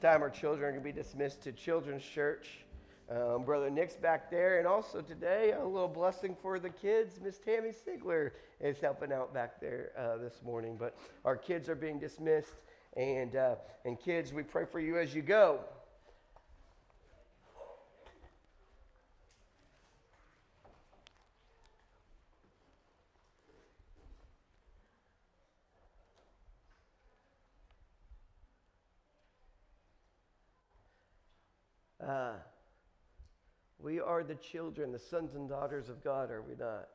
time our children are going to be dismissed to Children's Church. Um, Brother Nick's back there, and also today a little blessing for the kids. Miss Tammy Sigler is helping out back there uh, this morning. But our kids are being dismissed, and uh, and kids, we pray for you as you go. Uh, we are the children, the sons and daughters of God, are we not?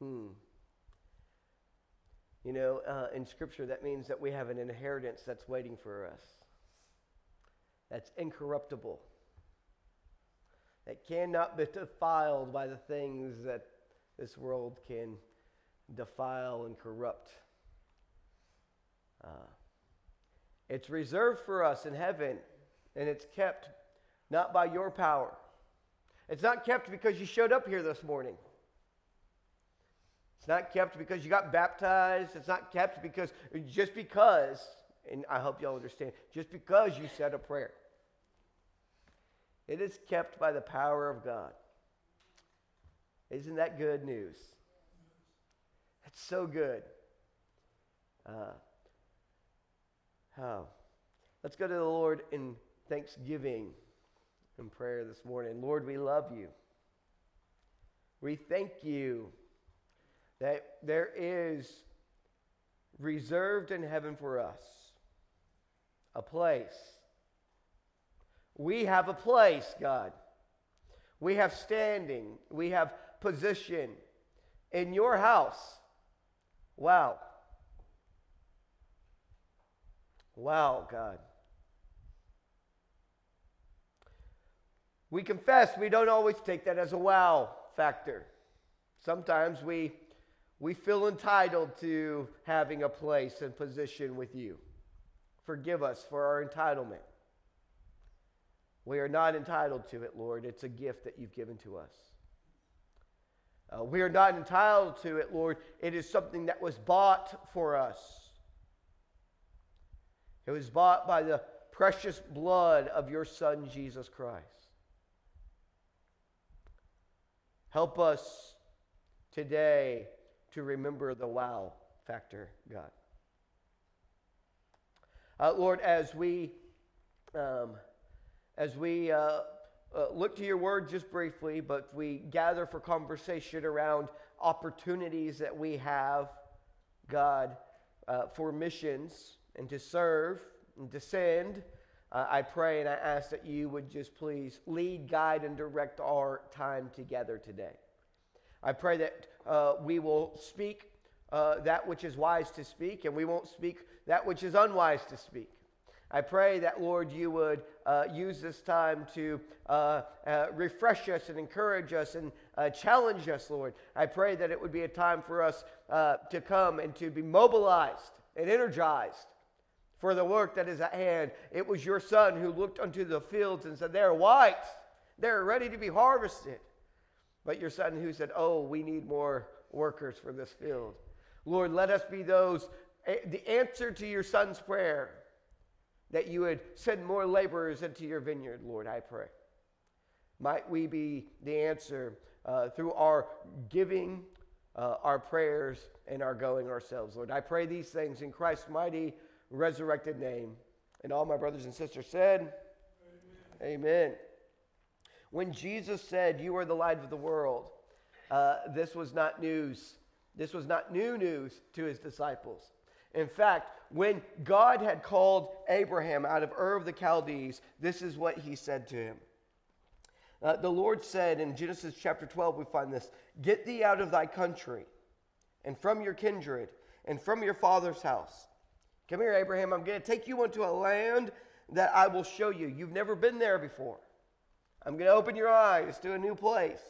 Hmm. You know, uh, in Scripture, that means that we have an inheritance that's waiting for us, that's incorruptible, that cannot be defiled by the things that this world can defile and corrupt. Uh, it's reserved for us in heaven and it's kept not by your power. It's not kept because you showed up here this morning. It's not kept because you got baptized. It's not kept because, just because, and I hope y'all understand, just because you said a prayer. It is kept by the power of God. Isn't that good news? That's so good. Uh, oh. Let's go to the Lord in thanksgiving and prayer this morning. Lord, we love you. We thank you that there is reserved in heaven for us a place. We have a place, God. We have standing. We have position in your house. Wow. Wow, God. We confess we don't always take that as a wow factor. Sometimes we, we feel entitled to having a place and position with you. Forgive us for our entitlement. We are not entitled to it, Lord. It's a gift that you've given to us. Uh, we are not entitled to it, Lord. It is something that was bought for us. It was bought by the precious blood of your Son, Jesus Christ. Help us today to remember the wow factor, God. Uh, Lord, as we um, as we uh, uh, look to your word just briefly, but we gather for conversation around opportunities that we have, God, uh, for missions and to serve and to send. Uh, I pray and I ask that you would just please lead, guide, and direct our time together today. I pray that uh, we will speak uh, that which is wise to speak, and we won't speak that which is unwise to speak. I pray that, Lord, you would uh, use this time to uh, uh, refresh us and encourage us and challenge us, Lord. I pray that it would be a time for us to come and to be mobilized and energized for the work that is at hand. It was your son who looked unto the fields and said, They're white, they're ready to be harvested. But your son who said, Oh, we need more workers for this field. Lord, let us be those, the answer to your son's prayer, that you would send more laborers into your vineyard, Lord, I pray. Might we be the answer uh, through our giving, uh, our prayers, and our going ourselves, Lord. I pray these things in Christ's mighty resurrected name. And all my brothers and sisters said, Amen. Amen. When Jesus said, You are the light of the world, uh, this was not news. This was not new news to his disciples. In fact, when God had called Abraham out of Ur of the Chaldees, this is what he said to him. Uh, the Lord said in Genesis chapter 12, we find this Get thee out of thy country, and from your kindred, and from your father's house Come here, Abraham. I'm going to take you into a land that I will show you. You've never been there before. I'm going to open your eyes to a new place.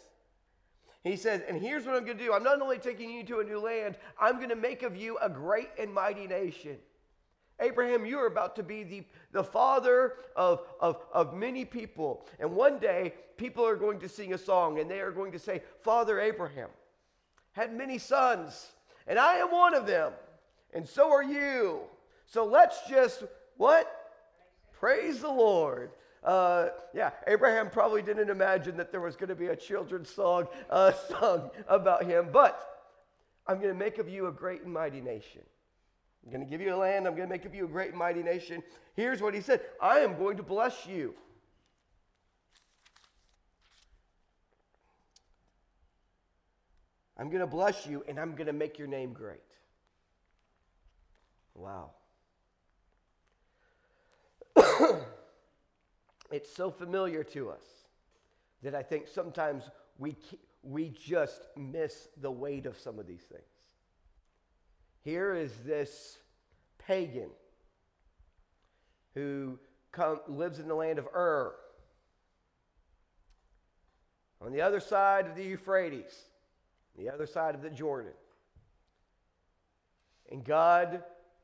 He says, and here's what I'm going to do. I'm not only taking you to a new land, I'm going to make of you a great and mighty nation. Abraham, you're about to be the, the father of, of, of many people. And one day, people are going to sing a song and they are going to say, Father Abraham had many sons, and I am one of them, and so are you. So let's just, what? Praise the Lord. Uh, yeah, Abraham probably didn't imagine that there was going to be a children's song uh, sung about him, but I'm going to make of you a great and mighty nation. I'm going to give you a land. I'm going to make of you a great and mighty nation. Here's what he said I am going to bless you. I'm going to bless you and I'm going to make your name great. Wow. it's so familiar to us that I think sometimes we, we just miss the weight of some of these things. Here is this pagan who come, lives in the land of Ur, on the other side of the Euphrates, the other side of the Jordan. And God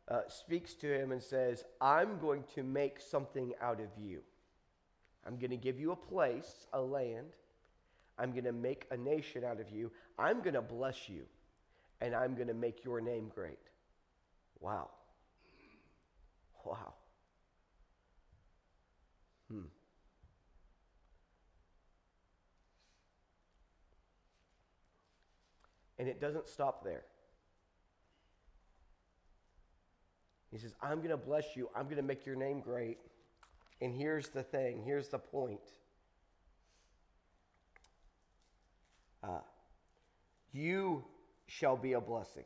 uh, speaks to him and says, I'm going to make something out of you. I'm going to give you a place, a land. I'm going to make a nation out of you. I'm going to bless you. And I'm going to make your name great. Wow. Wow. Hmm. And it doesn't stop there. He says, I'm going to bless you. I'm going to make your name great. And here's the thing here's the point. Uh, you shall be a blessing.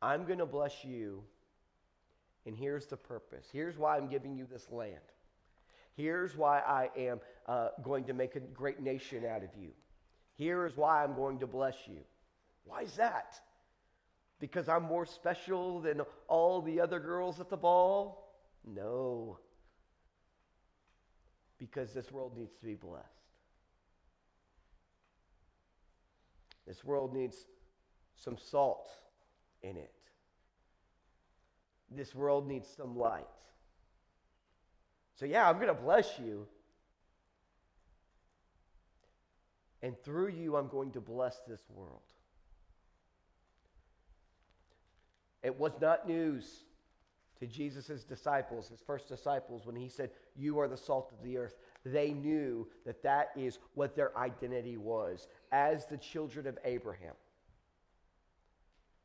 I'm going to bless you, and here's the purpose. Here's why I'm giving you this land. Here's why I am uh, going to make a great nation out of you. Here is why I'm going to bless you. Why is that? Because I'm more special than all the other girls at the ball? No. Because this world needs to be blessed. This world needs some salt in it. This world needs some light. So, yeah, I'm going to bless you. And through you, I'm going to bless this world. It was not news to Jesus' disciples, his first disciples, when he said, You are the salt of the earth. They knew that that is what their identity was as the children of Abraham.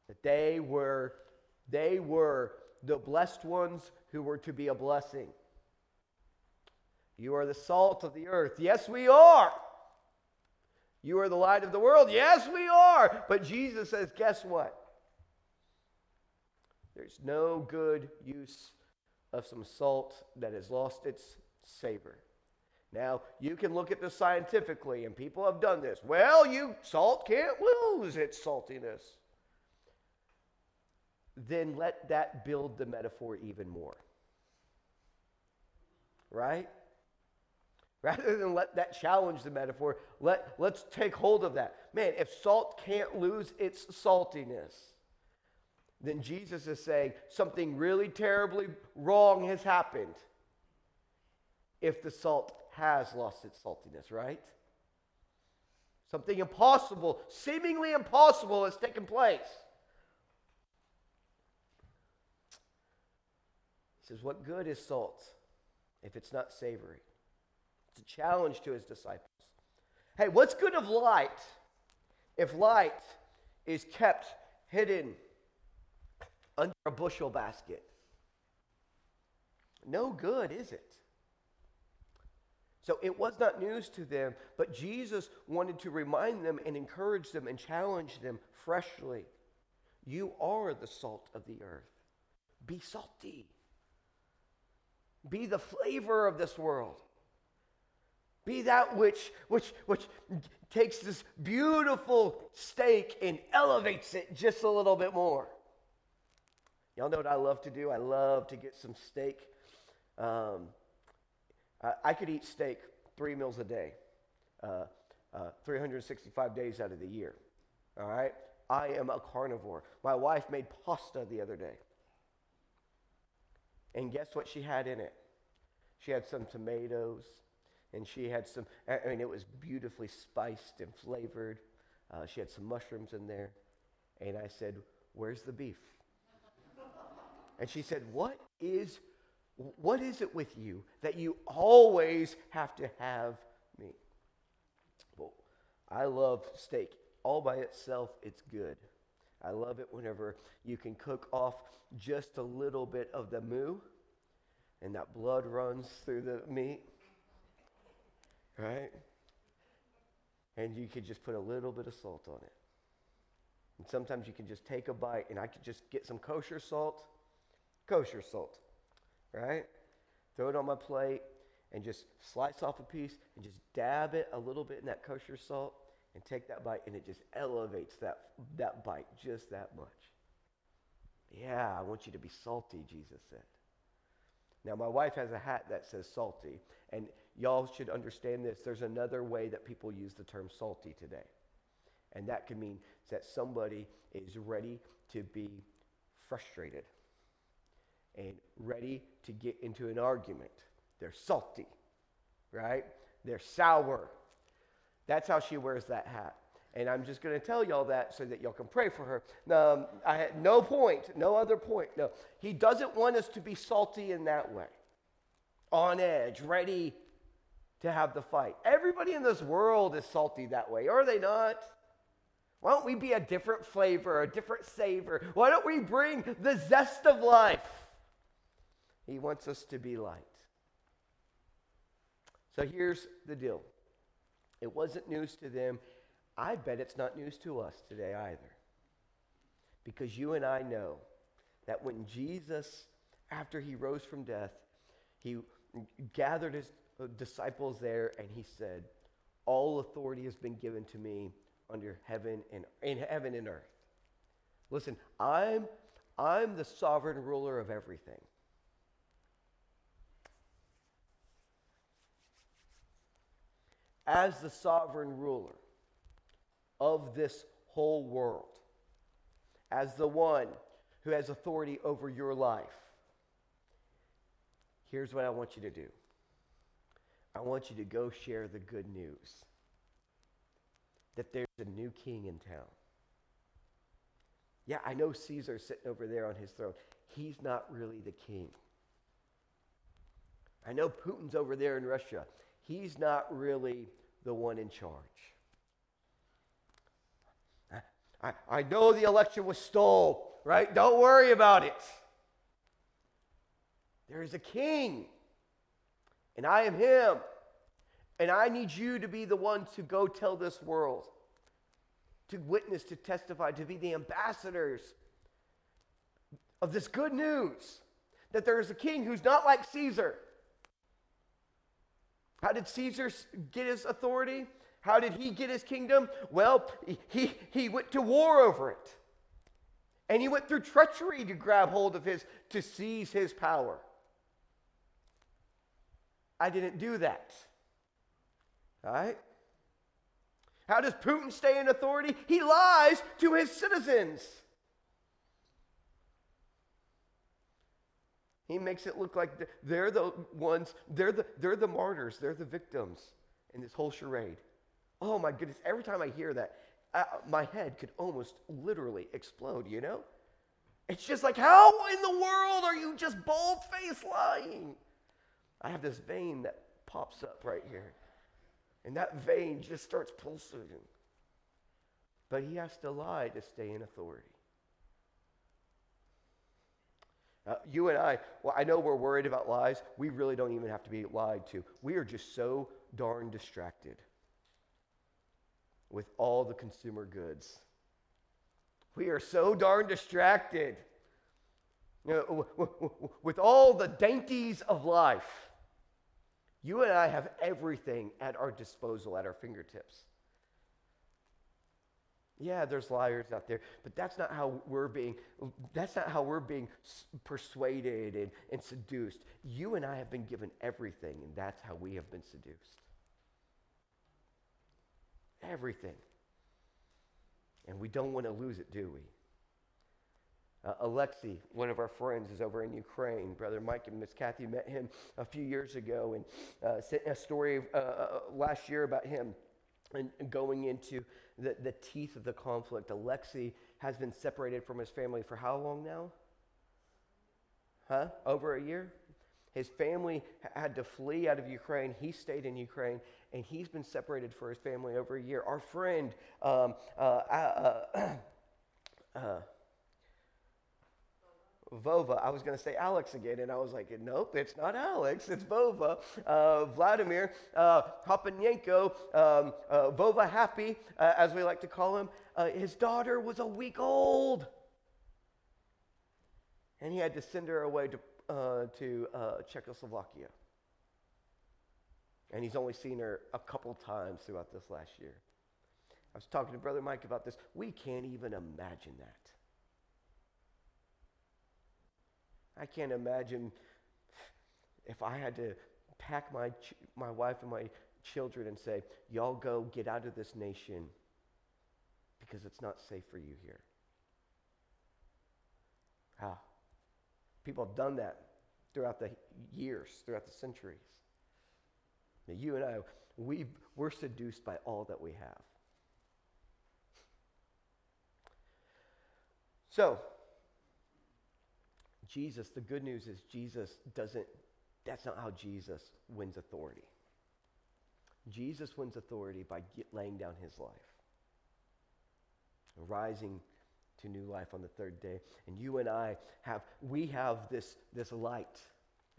That they were, they were the blessed ones who were to be a blessing. You are the salt of the earth. Yes, we are. You are the light of the world. Yes, we are. But Jesus says, guess what? There's no good use of some salt that has lost its savor. Now, you can look at this scientifically, and people have done this. Well, you salt can't lose its saltiness. Then let that build the metaphor even more. Right? Rather than let that challenge the metaphor, let, let's take hold of that. Man, if salt can't lose its saltiness, then Jesus is saying something really terribly wrong has happened if the salt has lost its saltiness, right? Something impossible, seemingly impossible, has taken place. He says, What good is salt if it's not savory? It's a challenge to his disciples. Hey, what's good of light if light is kept hidden under a bushel basket? No good, is it? So it was not news to them, but Jesus wanted to remind them and encourage them and challenge them freshly. You are the salt of the earth. Be salty. Be the flavor of this world. Be that which, which, which takes this beautiful steak and elevates it just a little bit more. Y'all know what I love to do? I love to get some steak. Um, I, I could eat steak three meals a day, uh, uh, 365 days out of the year. All right? I am a carnivore. My wife made pasta the other day. And guess what she had in it? She had some tomatoes, and she had some, I mean, it was beautifully spiced and flavored. Uh, she had some mushrooms in there. And I said, Where's the beef? And she said, What is, what is it with you that you always have to have me? Well, I love steak. All by itself, it's good. I love it whenever you can cook off just a little bit of the moo and that blood runs through the meat. Right? And you could just put a little bit of salt on it. And sometimes you can just take a bite, and I could just get some kosher salt, kosher salt, right? Throw it on my plate and just slice off a piece and just dab it a little bit in that kosher salt and take that bite, and it just elevates that, that bite just that much. Yeah, I want you to be salty, Jesus said. Now, my wife has a hat that says salty, and y'all should understand this. There's another way that people use the term salty today, and that can mean that somebody is ready to be frustrated and ready to get into an argument. They're salty, right? They're sour. That's how she wears that hat. And I'm just going to tell y'all that so that y'all can pray for her. Um, I had no point, no other point. No, he doesn't want us to be salty in that way, on edge, ready to have the fight. Everybody in this world is salty that way, are they not? Why don't we be a different flavor, a different savor? Why don't we bring the zest of life? He wants us to be light. So here's the deal it wasn't news to them. I bet it's not news to us today either. Because you and I know that when Jesus, after he rose from death, he gathered his uh, disciples there and he said, All authority has been given to me under heaven and in heaven and earth. Listen, I'm I'm the sovereign ruler of everything. As the sovereign ruler of this whole world, as the one who has authority over your life, here's what I want you to do I want you to go share the good news that there's a new king in town. Yeah, I know Caesar's sitting over there on his throne. He's not really the king. I know Putin's over there in Russia. He's not really the one in charge. I, I know the election was stole, right? Don't worry about it. There is a king, and I am him. And I need you to be the one to go tell this world, to witness, to testify, to be the ambassadors of this good news that there is a king who's not like Caesar. How did Caesar get his authority? How did he get his kingdom? Well, he, he went to war over it. And he went through treachery to grab hold of his, to seize his power. I didn't do that. All right? How does Putin stay in authority? He lies to his citizens. He makes it look like they're the ones, they're the, they're the martyrs, they're the victims in this whole charade. Oh my goodness, every time I hear that, uh, my head could almost literally explode, you know? It's just like, how in the world are you just bald faced lying? I have this vein that pops up right here. And that vein just starts pulsating. But he has to lie to stay in authority. Uh, you and I, well, I know we're worried about lies. We really don't even have to be lied to. We are just so darn distracted with all the consumer goods. We are so darn distracted you know, with all the dainties of life you and I have everything at our disposal, at our fingertips. Yeah, there's liars out there, but that's not how we're being that's not how we're being persuaded and, and seduced. You and I have been given everything, and that's how we have been seduced. Everything. And we don't want to lose it, do we? Uh, Alexei, one of our friends, is over in Ukraine. Brother Mike and Miss Kathy met him a few years ago and uh, sent a story uh, uh, last year about him and going into the, the teeth of the conflict. Alexei has been separated from his family for how long now? Huh? Over a year? His family had to flee out of Ukraine. He stayed in Ukraine, and he's been separated for his family over a year. Our friend, um, uh, uh, uh, Vova. I was going to say Alex again, and I was like, nope, it's not Alex, it's Vova. Uh, Vladimir uh, Hopanenko, um, uh, Vova Happy, uh, as we like to call him, uh, his daughter was a week old. And he had to send her away to, uh, to Czechoslovakia. And he's only seen her a couple times throughout this last year. I was talking to Brother Mike about this. We can't even imagine that. I can't imagine if I had to pack my, ch- my wife and my children and say, Y'all go get out of this nation because it's not safe for you here. Ah, people have done that throughout the years, throughout the centuries. Now, you and I, we we're seduced by all that we have. So, Jesus, the good news is Jesus doesn't, that's not how Jesus wins authority. Jesus wins authority by get, laying down his life, rising to new life on the third day. And you and I have, we have this, this light.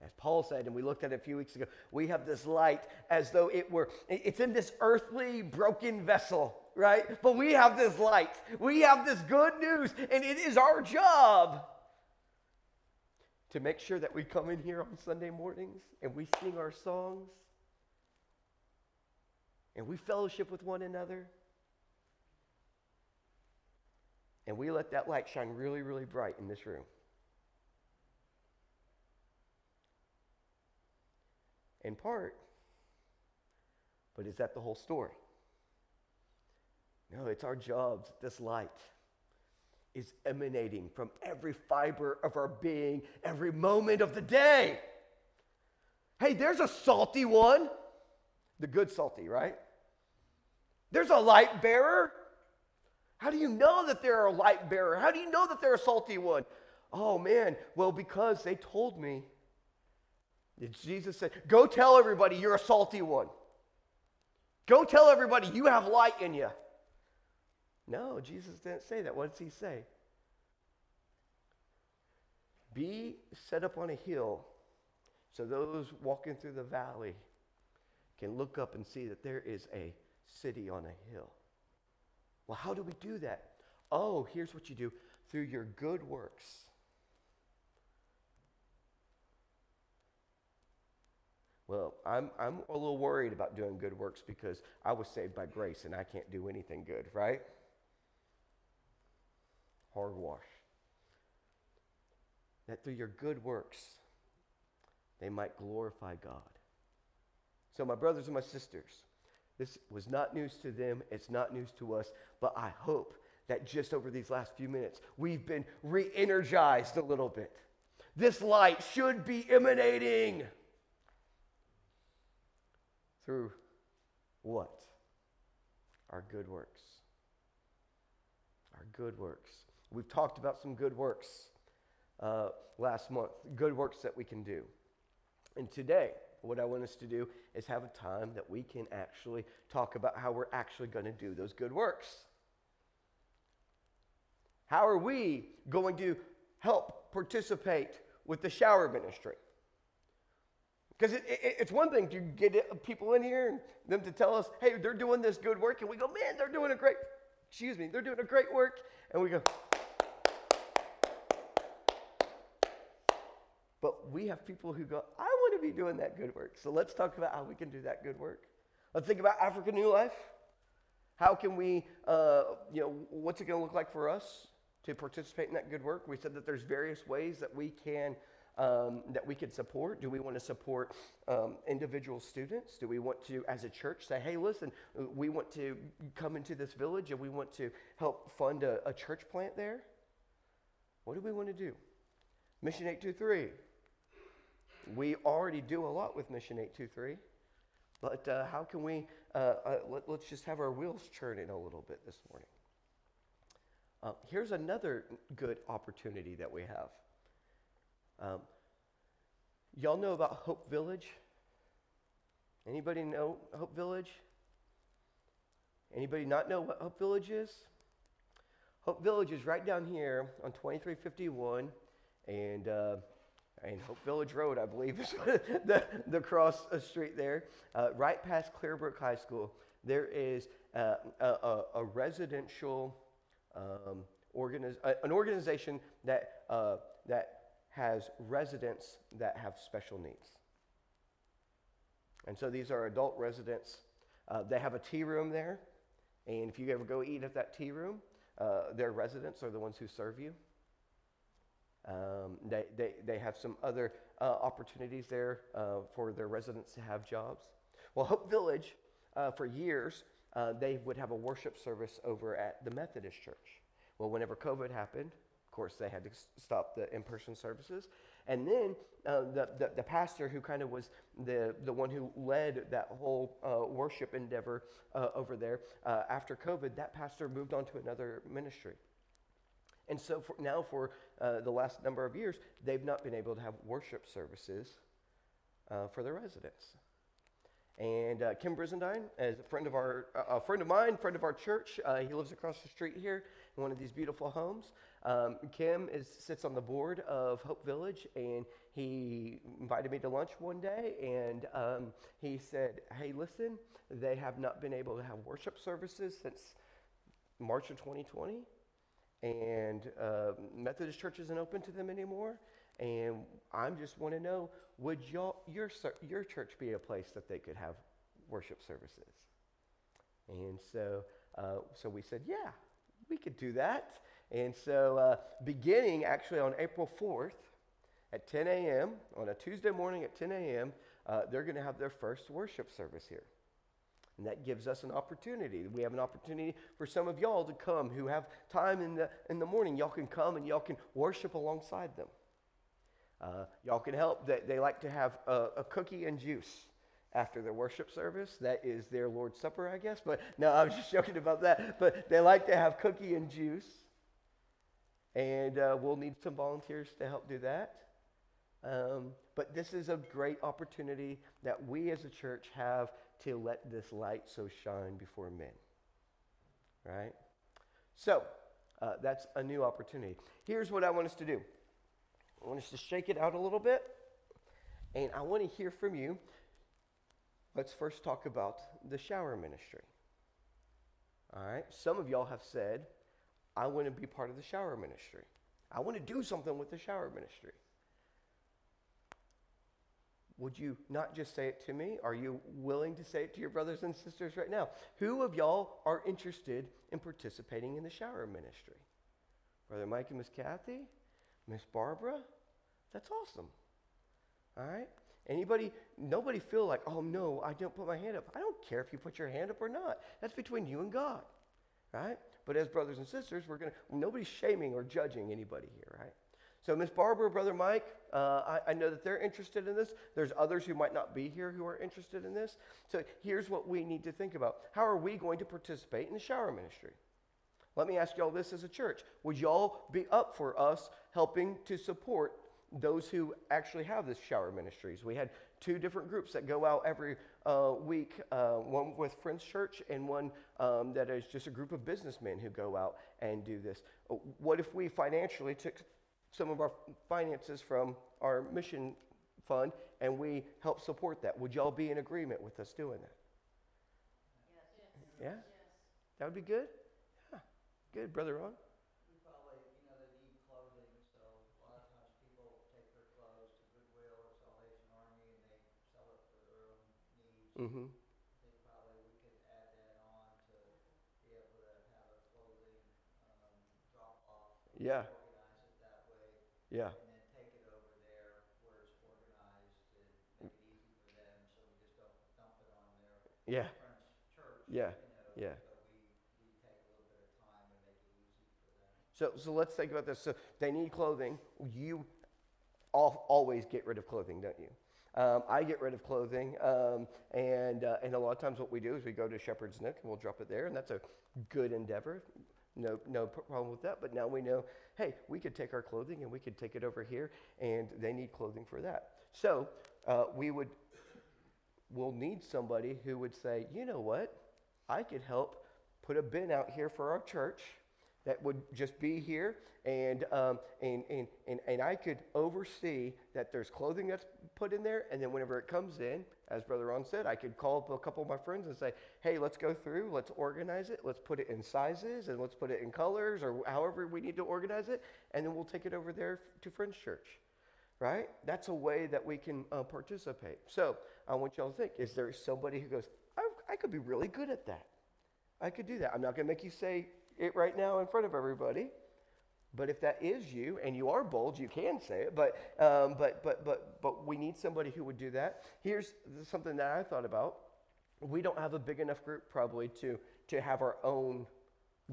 As Paul said, and we looked at it a few weeks ago, we have this light as though it were, it's in this earthly broken vessel, right? But we have this light. We have this good news, and it is our job to make sure that we come in here on Sunday mornings and we sing our songs and we fellowship with one another and we let that light shine really, really bright in this room. In part, but is that the whole story? No, it's our jobs, this light is emanating from every fiber of our being, every moment of the day. Hey, there's a salty one. The good salty, right? There's a light bearer. How do you know that they're a light bearer? How do you know that they're a salty one? Oh man, well, because they told me. Jesus said, Go tell everybody you're a salty one. Go tell everybody you have light in you. No, Jesus didn't say that. What does he say? Be set up on a hill so those walking through the valley can look up and see that there is a city on a hill. Well, how do we do that? Oh, here's what you do through your good works. Well, I'm, I'm a little worried about doing good works because I was saved by grace and I can't do anything good, right? Hogwash. That through your good works, they might glorify God. So, my brothers and my sisters, this was not news to them, it's not news to us, but I hope that just over these last few minutes, we've been re energized a little bit. This light should be emanating through what? Our good works. Our good works. We've talked about some good works uh, last month, good works that we can do. And today, what I want us to do is have a time that we can actually talk about how we're actually going to do those good works. How are we going to help participate with the shower ministry? Because it, it, it's one thing to get people in here and them to tell us, hey, they're doing this good work, and we go, man, they're doing a great, excuse me, they're doing a great work, and we go, But we have people who go, I want to be doing that good work. So let's talk about how we can do that good work. Let's think about African New Life. How can we, uh, you know, what's it going to look like for us to participate in that good work? We said that there's various ways that we can um, that we can support? Do we want to support um, individual students? Do we want to, as a church, say, hey, listen, we want to come into this village and we want to help fund a, a church plant there? What do we want to do? Mission 823. We already do a lot with Mission 823, but uh, how can we, uh, uh, let, us just have our wheels churning a little bit this morning. Uh, here's another good opportunity that we have. Um, y'all know about Hope Village? Anybody know Hope Village? Anybody not know what Hope Village is? Hope Village is right down here on 2351 and, uh, and Hope Village Road, I believe, is the, the cross street there, uh, right past Clear Brook High School. There is uh, a, a, a, residential um, organiz- an organization that, uh, that has residents that have special needs. And so these are adult residents. Uh, they have a tea room there. And if you ever go eat at that tea room, uh, their residents are the ones who serve you. Um, they, they, they have some other uh, opportunities there uh, for their residents to have jobs. Well, Hope Village, uh, for years, uh, they would have a worship service over at the Methodist Church. Well, whenever COVID happened, of course, they had to stop the in person services. And then uh, the, the, the, pastor who kind of was the, the one who led that whole uh, worship endeavor over there, after COVID, that pastor moved on to another ministry. And so for, now, for uh, the last number of years, they've not been able to have worship services uh, for their residents. And Kim Brizendine is a friend of our, a friend of mine, friend of our church. he lives across the street here in one of these beautiful homes. Um, Kim is, sits on the board of Hope Village, and he invited me to lunch one day, and um, he said, "Hey, listen, they have not been able to have worship services since March of 2020, and uh, Methodist Church isn't open to them anymore. And I just want to know, would y'all, your your church be a place that they could have worship services?" And so, uh, so we said, "Yeah, we could do that." And so, uh, beginning actually on April 4th at 10 a.m., on a Tuesday morning at 10 a.m., uh, they're going to have their first worship service here. And that gives us an opportunity. We have an opportunity for some of y'all to come who have time in the, in the morning. Y'all can come and y'all can worship alongside them. Uh, y'all can help. They, they like to have a, a cookie and juice after their worship service. That is their Lord's Supper, I guess. But no, I was just joking about that. But they like to have cookie and juice. And uh, we'll need some volunteers to help do that. Um, but this is a great opportunity that we as a church have to let this light so shine before men. Right? So, uh, that's a new opportunity. Here's what I want us to do I want us to shake it out a little bit, and I want to hear from you. Let's first talk about the shower ministry. All right? Some of y'all have said, I want to be part of the shower ministry. I want to do something with the shower ministry. Would you not just say it to me? Are you willing to say it to your brothers and sisters right now? Who of y'all are interested in participating in the shower ministry? Brother Mike and Miss Kathy? Miss Barbara? That's awesome. All right? Anybody, nobody feel like, oh no, I don't put my hand up. I don't care if you put your hand up or not. That's between you and God. Right? But as brothers and sisters, we're to, nobody's shaming or judging anybody here, right? So, Miss Barbara, Brother Mike, uh, I, I, know that they're interested in this. There's others who might not be here who are interested in this. So, here's what we need to think about How are we going to participate in the shower ministry? Let me ask y'all this as a church. Would y'all be up for us helping to support those who actually have this shower ministries? We had two different groups that go out every uh, week uh, one with Friends Church and one um, that is just a group of businessmen who go out and do this. Uh, what if we financially took some of our finances from our mission fund and we help support that? Would y'all be in agreement with us doing that? Yes. Yeah? Yes. That would be good? Yeah. Good, Brother Ron. Mm-hmm. I think probably we could add that on to be able to have a clothing um, drop off. Yeah. Organize it that way. Yeah. And then take it over there where it's organized and make it easy for them so we just don't dump it on their Yeah. friend's church. Yeah. You know, Yeah. But we, we take a little bit of time and make it easy for them. So, so let's think about this. So they need clothing. You all, always get rid of clothing, don't you? Um, I get rid of clothing, um, and, uh, and a lot of times what we do is we go to Shepherd's Nook and we'll drop it there, and that's a good endeavor. No, no problem with that. But now we know, hey, we could take our clothing and we could take it over here, and they need clothing for that. So uh, we would, we'll need somebody who would say, you know what, I could help put a bin out here for our church that would just be here and, um, and, and, and, and I could oversee that there's clothing that's put in there. And then whenever it comes in, as Brother Ron said, I could call up a couple of my friends and say, hey, let's go through, let's organize it, let's put it in sizes, and let's put it in colors or however we need to organize it. And then we'll take it over there to Friends Church. Right? That's a way that we can uh, participate. So I want y'all to think is there somebody who goes, I, I could be really good at that? I could do that. I'm not going to make you say it right now in front of everybody. But if that is you, and you are bold, you can say it. But, um, but, but, but, but we need somebody who would do that. Here's something that I thought about. We don't have a big enough group probably to, to have our own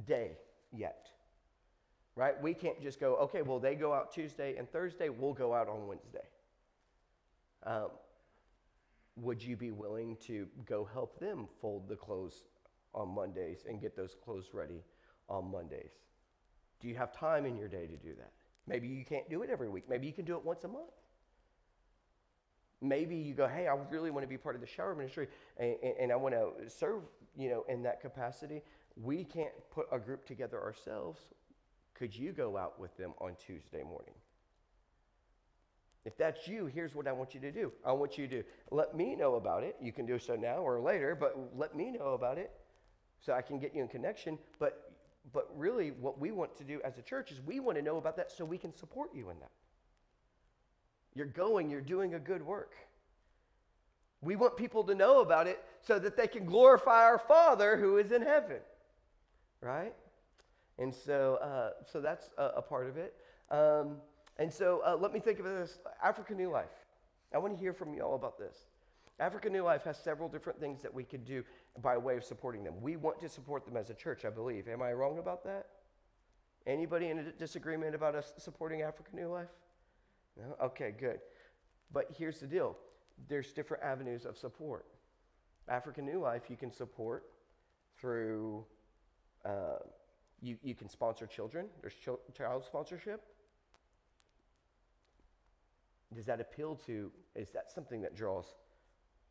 day yet. Right? We can't just go, okay, well, they go out Tuesday and Thursday, we'll go out on Wednesday. Um, would you be willing to go help them fold the clothes on Mondays and get those clothes ready on Mondays? Do you have time in your day to do that? Maybe you can't do it every week. Maybe you can do it once a month. Maybe you go, hey, I really want to be part of the shower ministry and, and, and I want to serve, you know, in that capacity. We can't put a group together ourselves. Could you go out with them on Tuesday morning? If that's you, here's what I want you to do. I want you to let me know about it. You can do so now or later, but let me know about it so I can get you in connection. But but really, what we want to do as a church is we want to know about that so we can support you in that. You're going, you're doing a good work. We want people to know about it so that they can glorify our Father who is in heaven, right? And so, uh, so that's a, a, part of it. Um, and so, uh, let me think of this African New Life. I want to hear from you all about this. African New Life has several different things that we could do by way of supporting them. We want to support them as a church, I believe. Am I wrong about that? Anybody in disagreement about us supporting African New Life? No? Okay, good. But here's the deal there's different avenues of support. African New Life, you can support through, uh, you, you can sponsor children, there's ch- child sponsorship. Does that appeal to, is that something that draws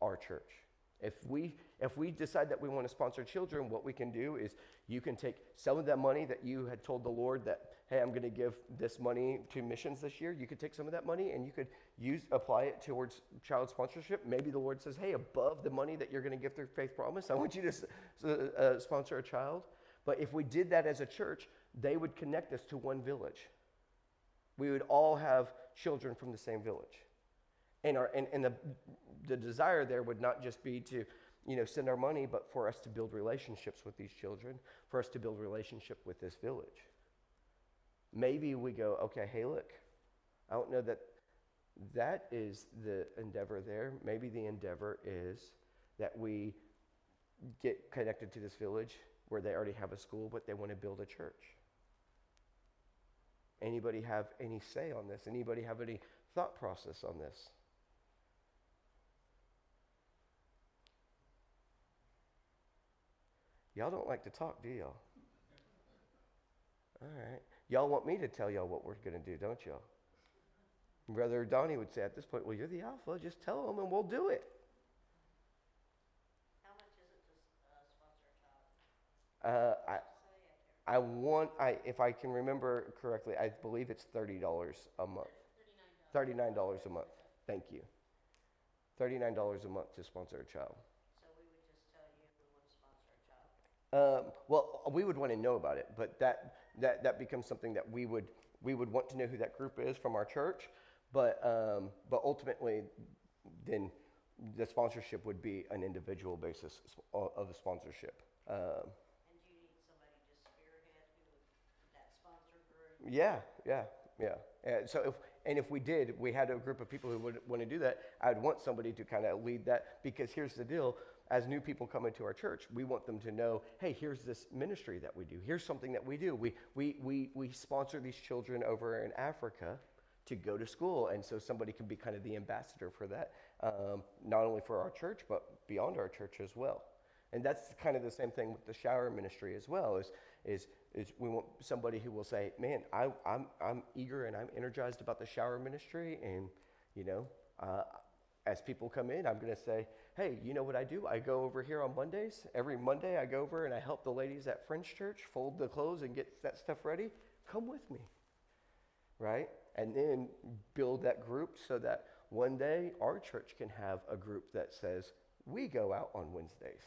our church. If we, if we decide that we want to sponsor children, what we can do is you can take some of that money that you had told the Lord that, hey, I'm going to give this money to missions this year. You could take some of that money and you could use, apply it towards child sponsorship. Maybe the Lord says, hey, above the money that you're going to give through Faith Promise, I want you to uh, sponsor a child. But if we did that as a church, they would connect us to one village. We would all have children from the same village. And, our, and, and the, the desire there would not just be to, you know, send our money, but for us to build relationships with these children, for us to build relationship with this village. Maybe we go, okay, hey, look, I don't know that that is the endeavor there. Maybe the endeavor is that we get connected to this village where they already have a school, but they want to build a church. Anybody have any say on this? Anybody have any thought process on this? Y'all don't like to talk, do y'all? All right. Y'all want me to tell y'all what we're going to do, don't y'all? Brother Donnie would say at this point, well, you're the alpha. Just tell them and we'll do it. How much is it to uh, sponsor a child? Uh, I, I want, I, if I can remember correctly, I believe it's $30 a month. $39 a month. Thank you. $39 a month to sponsor a child. Um, well, we would want to know about it, but that, that, that becomes something that we would, we would want to know who that group is from our church. But, um, but ultimately, then the sponsorship would be an individual basis of the sponsorship. Um, And do you need somebody to spearhead that sponsor group? yeah, yeah, yeah. And so if, and if we did, we had a group of people who would want to do that, I'd want somebody to kind of lead that because here's the deal as new people come into our church, we want them to know, hey, here's this ministry that we do. Here's something that we do. We, we, we, we sponsor these children over in Africa to go to school. And so somebody can be kind of the ambassador for that, um, not only for our church, but beyond our church as well. And that's kind of the same thing with the shower ministry as well, is, is is we want somebody who will say, "Man, I, I'm I'm eager and I'm energized about the shower ministry." And you know, uh, as people come in, I'm going to say, "Hey, you know what I do? I go over here on Mondays. Every Monday, I go over and I help the ladies at French Church fold the clothes and get that stuff ready. Come with me." Right? And then build that group so that one day our church can have a group that says, we go out on Wednesdays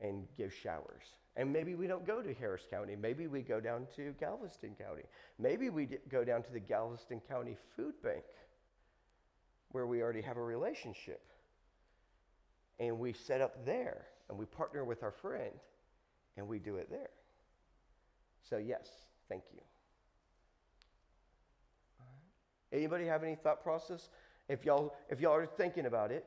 and give showers. And maybe we don't go to Harris County. Maybe we go down to Galveston County. Maybe we go down to the Galveston County Food Bank where we already have a relationship. And we set up there and we partner with our friend and we do it there. So, yes, thank you. Anybody have any thought process? If y'all, if y'all are thinking about it,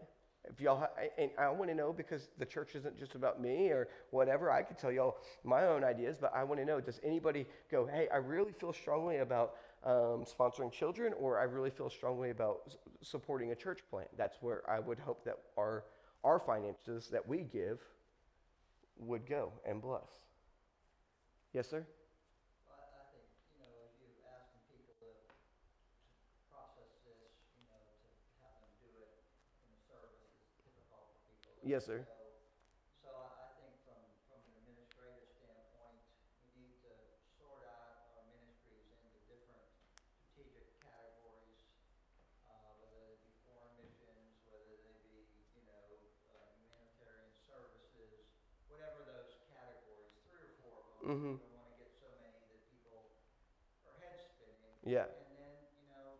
if y'all, and I want to know because the church isn't just about me or whatever. I could tell y'all my own ideas, but I want to know: Does anybody go, "Hey, I really feel strongly about um, sponsoring children," or "I really feel strongly about supporting a church plant"? That's where I would hope that our our finances that we give would go and bless. Yes, sir. Well, I, I think, you know, as you asking people to, to process this, you know, to have them do it in the service is difficult for people. to Yes, sir. know. So I, I think from, from an administrative standpoint, we need to sort out our ministries into different strategic categories, uh, whether they be foreign missions, whether they be, you know, uh, humanitarian services, whatever those categories, three or four of them. Mhm. We don't wanna get so many that people are head spinning. Yeah. And then, you know,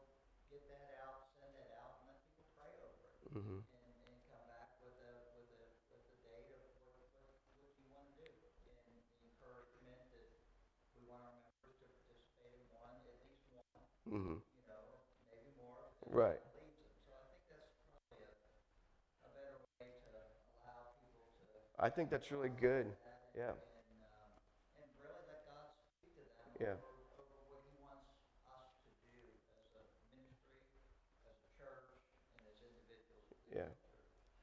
get that out, send that out, and let people pray over it. Mm-hmm. And, and come back with a, with a, with a date of what, what, what you wanna do. And the encouragement that we want our members to participate in one, at least one, Mm-hmm. you know, maybe more. Right. it leads them. So I think that's really good. a Yeah. over, over what He wants us to do as a ministry, as a church, and as individuals. Yeah.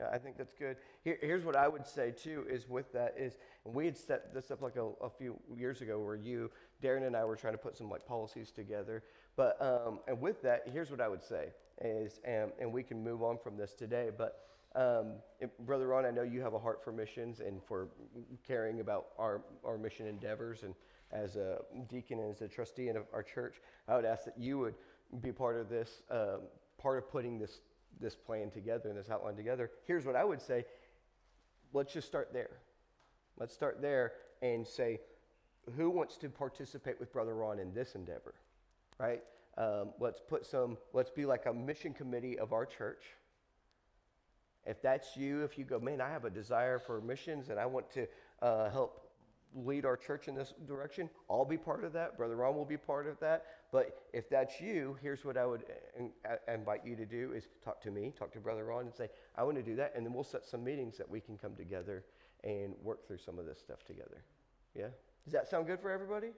Yeah, I think that's good. Here, here's what I would say too is with that is, and we had set this up like a, a few years ago where you, Darren and I were trying to put some like policies together. But, um, and with that, here's what I would say is, and, and we can move on from this today, but um, Brother Ron, I know you have a heart for missions and for caring about our, our mission endeavors. And as a deacon and as a trustee in our church, I would ask that you would be part of this, um, part of putting this, this plan together and this outline together. Here's what I would say let's just start there. Let's start there and say, who wants to participate with Brother Ron in this endeavor? Right? Um, let's put some, let's be like a mission committee of our church. If that's you, if you go, man, I have a desire for missions and I want to uh, help lead our church in this direction, I'll be part of that. Brother Ron will be part of that. But if that's you, here's what I would in- invite you to do is talk to me, talk to Brother Ron and say, I want to do that. And then we'll set some meetings that we can come together and work through some of this stuff together. Yeah? Does that sound good for everybody?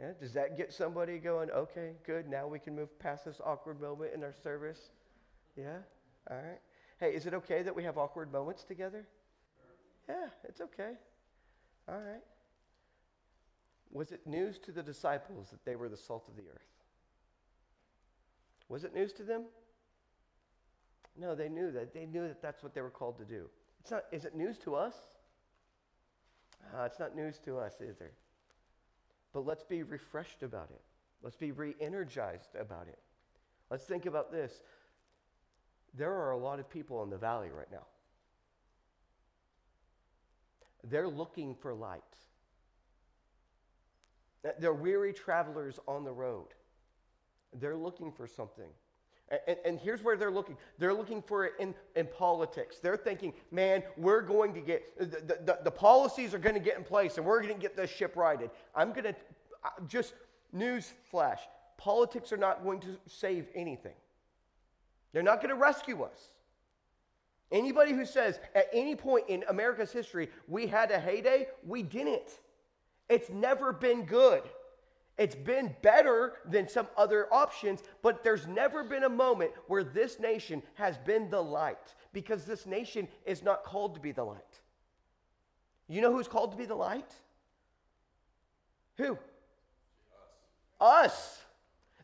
Yeah? Does that get somebody going, okay, good, now we can move past this awkward moment in our service? Yeah? All right. Hey, is it okay that we have awkward moments together? Yeah, it's okay. All right. Was it news to the disciples that they were the salt of the earth? Was it news to them? No, they knew that. They knew that that's what they were called to do. It's not, is it news to us? Uh, it's not news to us either. But let's be refreshed about it. Let's be re energized about it. Let's think about this. There are a lot of people in the valley right now. They're looking for light. They're weary travelers on the road. They're looking for something. And, and, here's where they're looking. They're looking for it in, in politics. They're thinking, man, we're going to get, the, the, the policies are going to get in place and we're going to get this ship righted. I'm going to, uh, just news flash politics are not going to save anything. They're not going to rescue us. Anybody who says at any point in America's history we had a heyday, we didn't. It's never been good. It's been better than some other options, but there's never been a moment where this nation has been the light because this nation is not called to be the light. You know who's called to be the light? Who? Us. Us.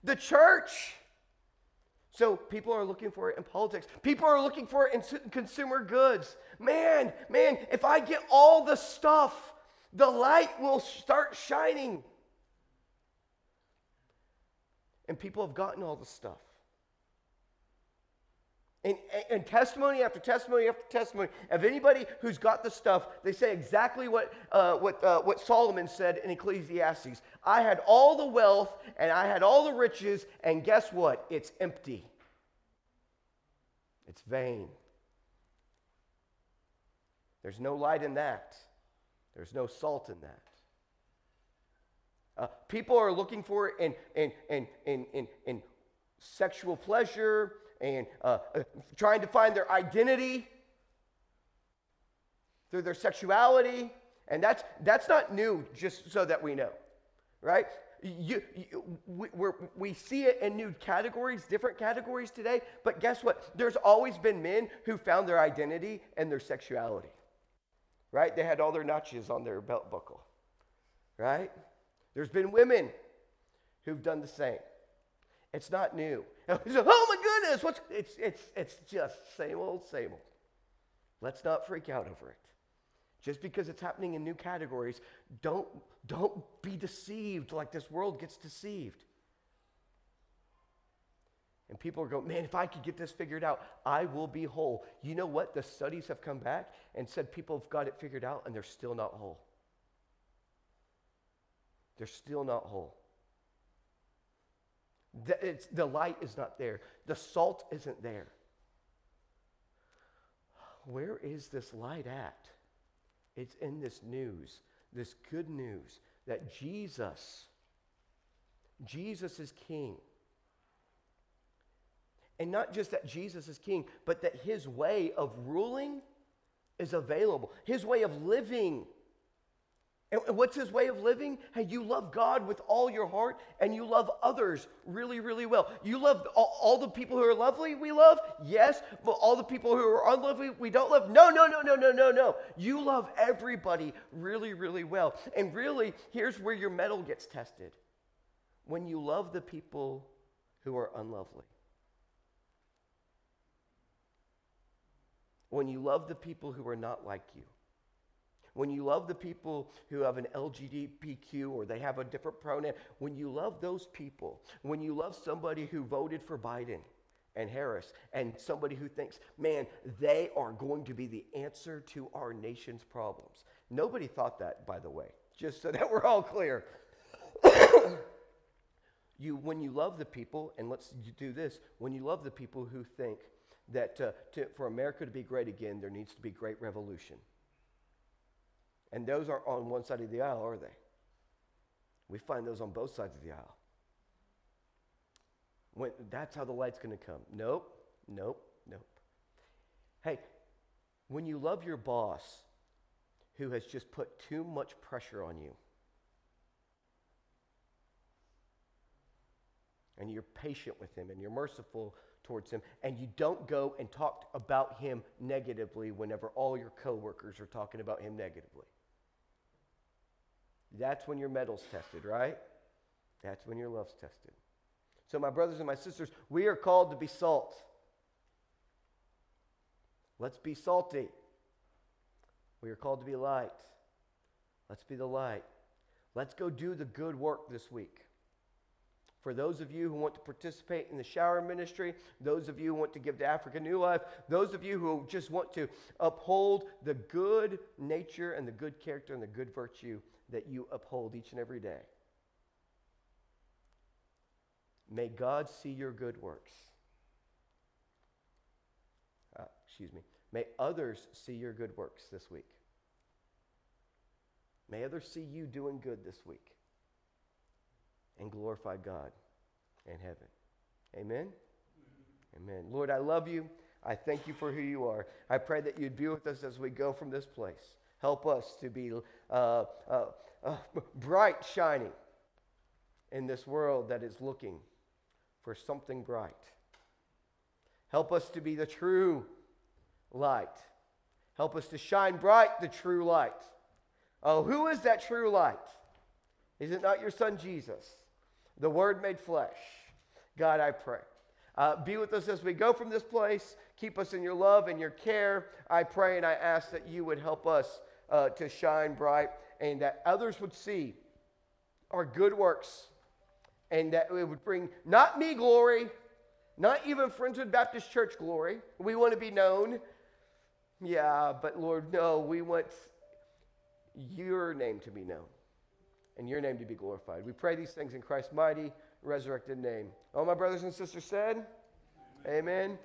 The church. So people are looking for it in politics. People are looking for it in consumer goods. Man, man, if I get all the stuff, the light will start shining. And people have gotten all the stuff. And, and, testimony after testimony after testimony of anybody who's got the stuff, they say exactly what, uh, what, uh, what Solomon said in Ecclesiastes. I had all the wealth and I had all the riches, and guess what? It's empty. It's vain. There's no light in that, there's no salt in that. Uh, people are looking for it in, in, in, in, in, in sexual pleasure and uh, uh, trying to find their identity through their sexuality. And that's, that's not new, just so that we know, right? You, you, we, we see it in new categories, different categories today, but guess what? There's always been men who found their identity and their sexuality, right? They had all their notches on their belt buckle, right? There's been women who've done the same. It's not new. oh my goodness, what's it's it's it's just same old, same old. Let's not freak out over it. Just because it's happening in new categories, don't don't be deceived like this world gets deceived. And people are going, man, if I could get this figured out, I will be whole. You know what? The studies have come back and said people have got it figured out and they're still not whole. They're still not whole. The, the light is not there, the salt isn't there. Where is this light at? It's in this news, this good news that Jesus, Jesus is king. And not just that Jesus is king, but that his way of ruling is available. His way of living and what's his way of living? Hey, you love God with all your heart and you love others really, really well. You love all, all, the people who are lovely, we love, yes, but all the people who are unlovely, we don't love. No, no, no, no, no, no, no. You love everybody really, really well. And really, here's where your mettle gets tested when you love the people who are unlovely. When you love the people who are not like you when you love the people who have an LGBTQ or they have a different pronoun, when you love those people, when you love somebody who voted for Biden and Harris and somebody who thinks, man, they are going to be the answer to our nation's problems. Nobody thought that, by the way, just so that we're all clear. you, when you love the people, and let's do this, when you love the people who think that uh, to, for America to be great again, there needs to be great revolution. And those aren't on one side of the aisle, are they? We find those on both sides of the aisle. When, that's how the light's going to come. Nope, nope, nope. Hey, when you love your boss who has just put too much pressure on you, and you're patient with him and you're merciful towards him, and you don't go and talk about him negatively whenever all your coworkers are talking about him negatively. That's when your mettle's tested, right? That's when your love's tested. So, my brothers and my sisters, we are called to be salt. Let's be salty. We are called to be light. Let's be the light. Let's go do the good work this week. For those of you who want to participate in the shower ministry, those of you who want to give to Africa New Life, those of you who just want to uphold the good nature and the good character and the good virtue that you uphold each and every day. May God see your good works. Uh, excuse me. May others see your good works this week. May others see you doing good this week and glorify God in heaven. Amen? Amen. Lord, I love you. I thank you for who you are. I pray that you'd be with us as we go from this place. Help us to be uh, uh, uh, bright shining in this world that is looking for something bright. Help us to be the true light. Help us to shine bright the true light. Oh, who is that true light? Is it not your son Jesus, the Word made flesh? God, I pray. Uh, be with us as we go from this place. Keep us in your love and your care. I pray and I ask that you would help us uh, to shine bright and that others would see our good works and that it would bring not me glory, not even Friendswood Baptist Church glory. We want to be known. Yeah, but Lord, no, we want your name to be known and your name to be glorified. We pray these things in Christ's mighty, resurrected name. All my brothers and sisters said, Amen. Amen.